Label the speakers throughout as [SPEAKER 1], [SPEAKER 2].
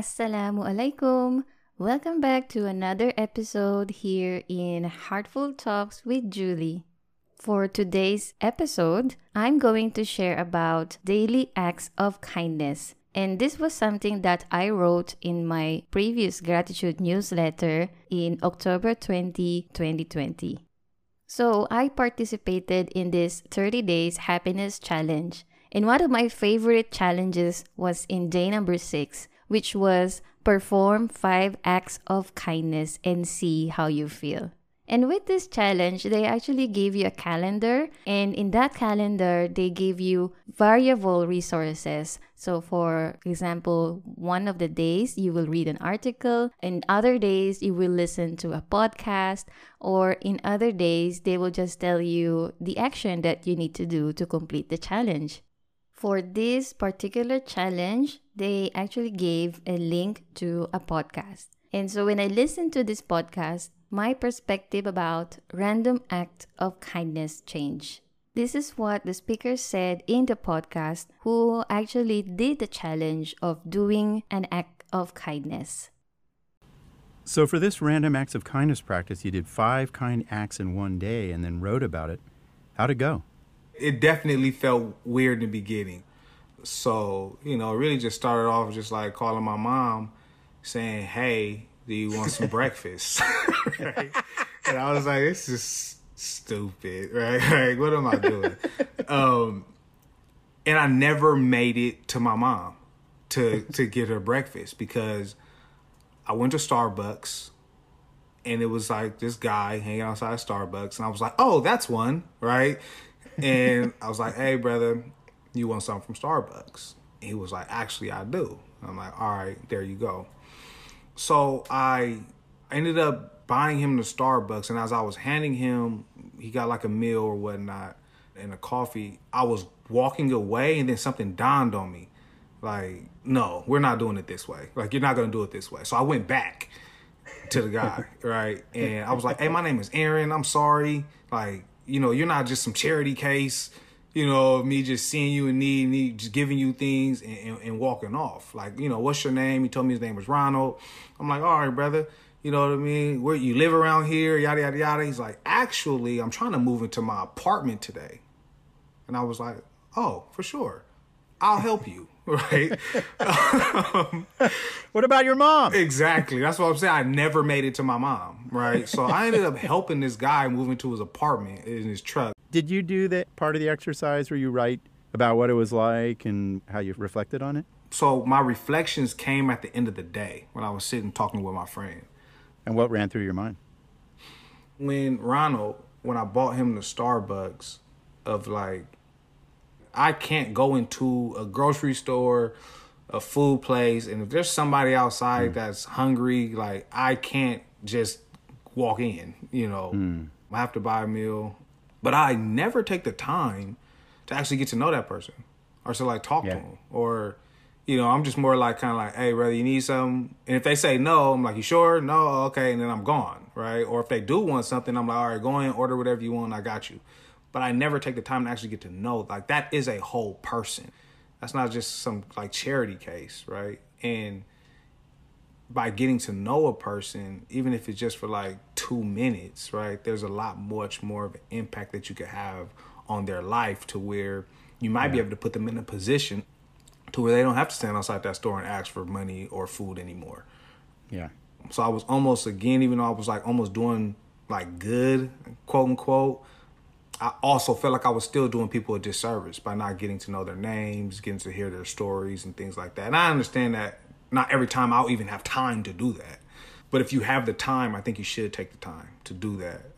[SPEAKER 1] Assalamu alaikum. Welcome back to another episode here in Heartful Talks with Julie. For today's episode, I'm going to share about daily acts of kindness. And this was something that I wrote in my previous gratitude newsletter in October 20, 2020. So I participated in this 30 days happiness challenge. And one of my favorite challenges was in day number six, which was perform five acts of kindness and see how you feel. And with this challenge, they actually gave you a calendar, and in that calendar, they gave you variable resources. So, for example, one of the days you will read an article, and other days you will listen to a podcast, or in other days, they will just tell you the action that you need to do to complete the challenge. For this particular challenge, they actually gave a link to a podcast. And so when I listened to this podcast, my perspective about random act of kindness changed. This is what the speaker said in the podcast who actually did the challenge of doing an act of kindness.
[SPEAKER 2] So, for this random acts of kindness practice, you did five kind acts in one day and then wrote about it. How'd it go?
[SPEAKER 3] It definitely felt weird in the beginning. So, you know, really just started off just like calling my mom saying, Hey, do you want some breakfast? right? And I was like, this is stupid, right? Like, what am I doing? Um, and I never made it to my mom to to get her breakfast because I went to Starbucks and it was like this guy hanging outside Starbucks and I was like, "Oh, that's one," right? And I was like, "Hey, brother, you want something from Starbucks?" He was like, "Actually, I do." I'm like, "All right, there you go." So I ended up buying him the Starbucks, and as I was handing him, he got like a meal or whatnot and a coffee. I was walking away, and then something dawned on me, like, no, we're not doing it this way. Like, you're not gonna do it this way. So I went back to the guy, right, and I was like, hey, my name is Aaron. I'm sorry. Like, you know, you're not just some charity case you know, me just seeing you in need, need just giving you things and, and, and, walking off. Like, you know, what's your name? He told me his name was Ronald. I'm like, all right, brother. You know what I mean? Where you live around here, yada yada yada. He's like, actually, I'm trying to move into my apartment today. And I was like, oh, for sure. I'll help you. Right.
[SPEAKER 2] um, what about your mom?
[SPEAKER 3] Exactly. That's what I'm saying. I never made it to my mom. Right. So I ended up helping this guy move into his apartment in his truck.
[SPEAKER 2] Did you do that part of the exercise where you write about what it was like and how you reflected on it?
[SPEAKER 3] So my reflections came at the end of the day when I was sitting talking with my friend.
[SPEAKER 2] And what ran through your mind?
[SPEAKER 3] When Ronald, when I bought him the Starbucks, of like, I can't go into a grocery store, a food place, and if there's somebody outside mm. that's hungry, like I can't just walk in, you know. Mm. I have to buy a meal. But I never take the time to actually get to know that person or to like talk yeah. to them or you know, I'm just more like kind of like, hey, brother, you need something? And if they say no, I'm like, you sure? No, okay, and then I'm gone, right? Or if they do want something, I'm like, all right, go in, order whatever you want, I got you. But I never take the time to actually get to know. Like that is a whole person. That's not just some like charity case, right? And by getting to know a person, even if it's just for like two minutes, right? There's a lot much more of an impact that you could have on their life to where you might yeah. be able to put them in a position to where they don't have to stand outside that store and ask for money or food anymore.
[SPEAKER 2] Yeah.
[SPEAKER 3] So I was almost again, even though I was like almost doing like good, quote unquote, I also felt like I was still doing people a disservice by not getting to know their names, getting to hear their stories and things like that. And I understand that not every time I'll even have time to do that. But if you have the time, I think you should take the time to do that.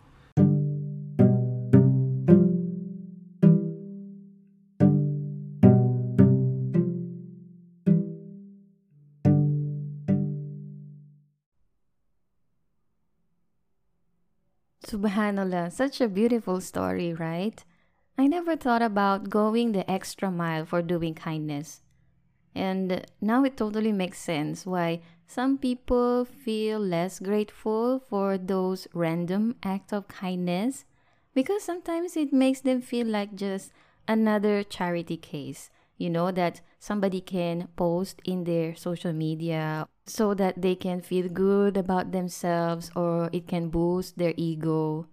[SPEAKER 1] Subhanallah, such a beautiful story, right? I never thought about going the extra mile for doing kindness. And now it totally makes sense why some people feel less grateful for those random acts of kindness because sometimes it makes them feel like just another charity case. You know, that somebody can post in their social media so that they can feel good about themselves or it can boost their ego.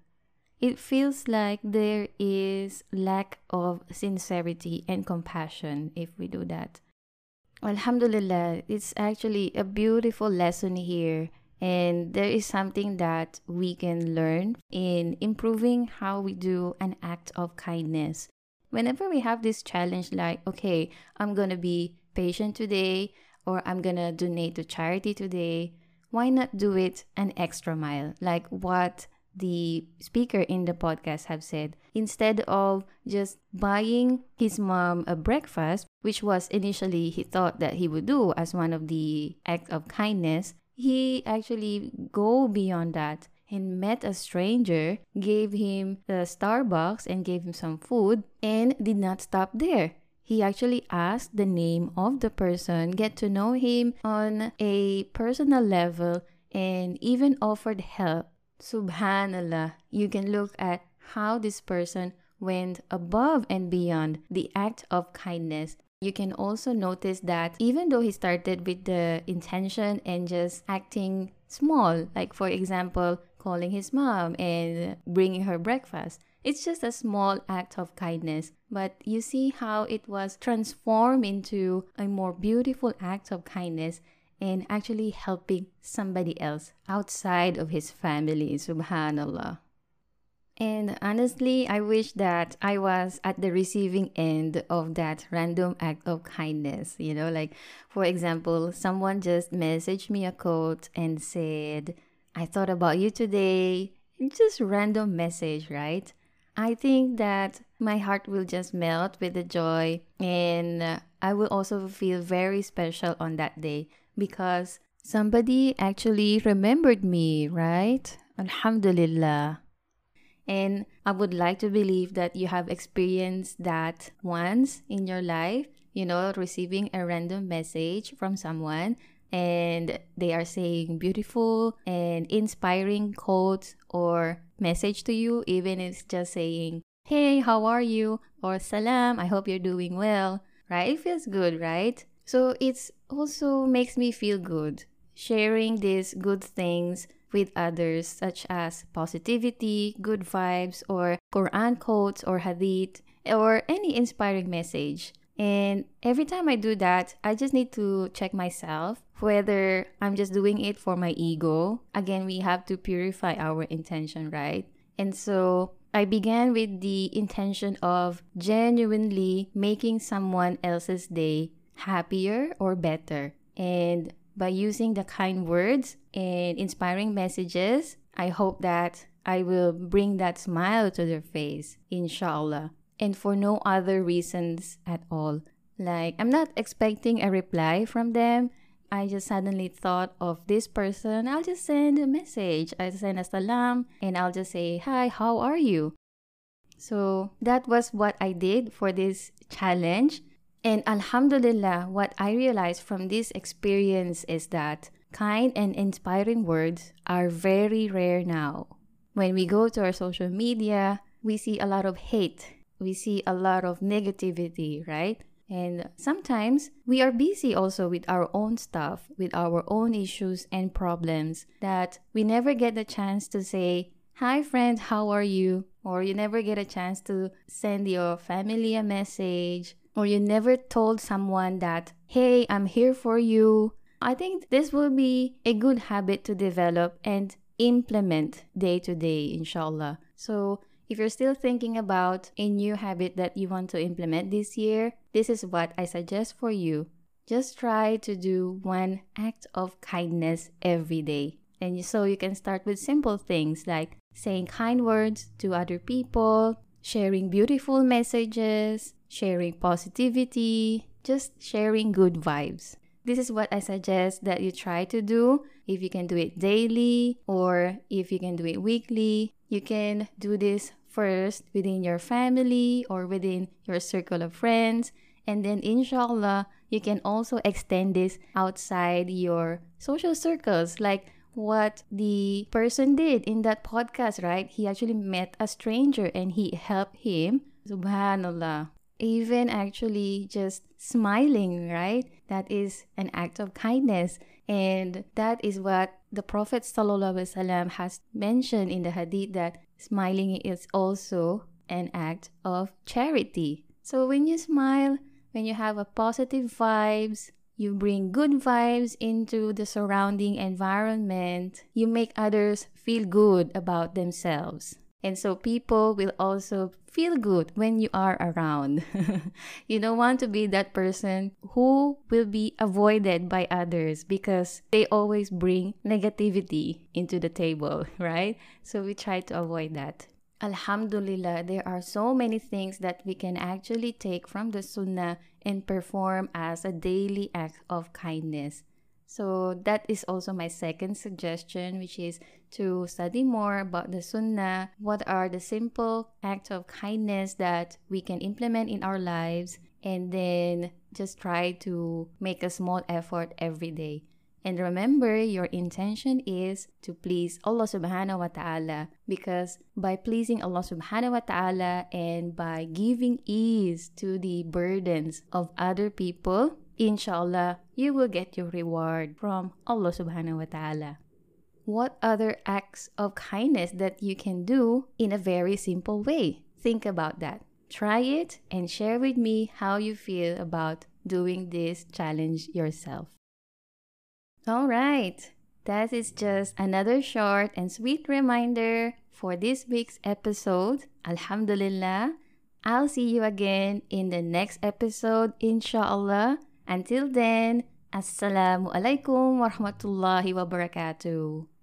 [SPEAKER 1] It feels like there is lack of sincerity and compassion if we do that. Alhamdulillah, it's actually a beautiful lesson here and there is something that we can learn in improving how we do an act of kindness. Whenever we have this challenge, like, okay, I'm gonna be patient today, or I'm gonna donate to charity today, why not do it an extra mile? Like what the speaker in the podcast have said instead of just buying his mom a breakfast which was initially he thought that he would do as one of the acts of kindness he actually go beyond that and met a stranger, gave him the Starbucks and gave him some food, and did not stop there. He actually asked the name of the person, get to know him on a personal level, and even offered help. Subhanallah, you can look at how this person went above and beyond the act of kindness you can also notice that even though he started with the intention and just acting small, like for example, calling his mom and bringing her breakfast, it's just a small act of kindness. But you see how it was transformed into a more beautiful act of kindness and actually helping somebody else outside of his family. Subhanallah. And honestly, I wish that I was at the receiving end of that random act of kindness. You know, like for example, someone just messaged me a quote and said, I thought about you today. Just random message, right? I think that my heart will just melt with the joy and uh, I will also feel very special on that day because somebody actually remembered me, right? Alhamdulillah. And I would like to believe that you have experienced that once in your life, you know, receiving a random message from someone and they are saying beautiful and inspiring quotes or message to you, even if it's just saying, Hey, how are you? Or Salam, I hope you're doing well, right? It feels good, right? So it's also makes me feel good. Sharing these good things with others, such as positivity, good vibes, or Quran quotes or hadith, or any inspiring message. And every time I do that, I just need to check myself whether I'm just doing it for my ego. Again, we have to purify our intention, right? And so I began with the intention of genuinely making someone else's day happier or better. And by using the kind words and inspiring messages, I hope that I will bring that smile to their face, inshallah. And for no other reasons at all. Like, I'm not expecting a reply from them. I just suddenly thought of this person. I'll just send a message. I'll send a salam and I'll just say, Hi, how are you? So that was what I did for this challenge. And Alhamdulillah, what I realized from this experience is that kind and inspiring words are very rare now. When we go to our social media, we see a lot of hate, we see a lot of negativity, right? And sometimes we are busy also with our own stuff, with our own issues and problems that we never get the chance to say, Hi, friend, how are you? Or you never get a chance to send your family a message or you never told someone that, hey, I'm here for you. I think this will be a good habit to develop and implement day to day, inshallah. So, if you're still thinking about a new habit that you want to implement this year, this is what I suggest for you. Just try to do one act of kindness every day. And so you can start with simple things like saying kind words to other people, sharing beautiful messages, sharing positivity, just sharing good vibes. This is what I suggest that you try to do. If you can do it daily or if you can do it weekly, you can do this first within your family or within your circle of friends. And then, inshallah, you can also extend this outside your social circles. Like what the person did in that podcast, right? He actually met a stranger and he helped him. Subhanallah. even actually just smiling, right? That is an act of kindness. And that is what the Prophet ﷺ has mentioned in the hadith that smiling is also an act of charity. So when you smile, when you have a positive vibes, you bring good vibes into the surrounding environment, you make others feel good about themselves. And so people will also feel good when you are around. you don't want to be that person who will be avoided by others because they always bring negativity into the table, right? So we try to avoid that. Alhamdulillah, there are so many things that we can actually take from the Sunnah and perform as a daily act of kindness. So that is also my second suggestion, which is to study more about the Sunnah. What are the simple acts of kindness that we can implement in our lives? And then just try to make a small effort every day. And remember, your intention is to please Allah subhanahu wa ta'ala because by pleasing Allah subhanahu wa ta'ala and by giving ease to the burdens of other people, inshallah, you will get your reward from Allah subhanahu wa ta'ala. What other acts of kindness that you can do in a very simple way? Think about that. Try it and share with me how you feel about doing this challenge yourself. All right, that is just another short and sweet reminder for this week's episode. Alhamdulillah. I'll see you again in the next episode, inshallah. Until then, Assalamu alaikum warahmatullahi wabarakatuh.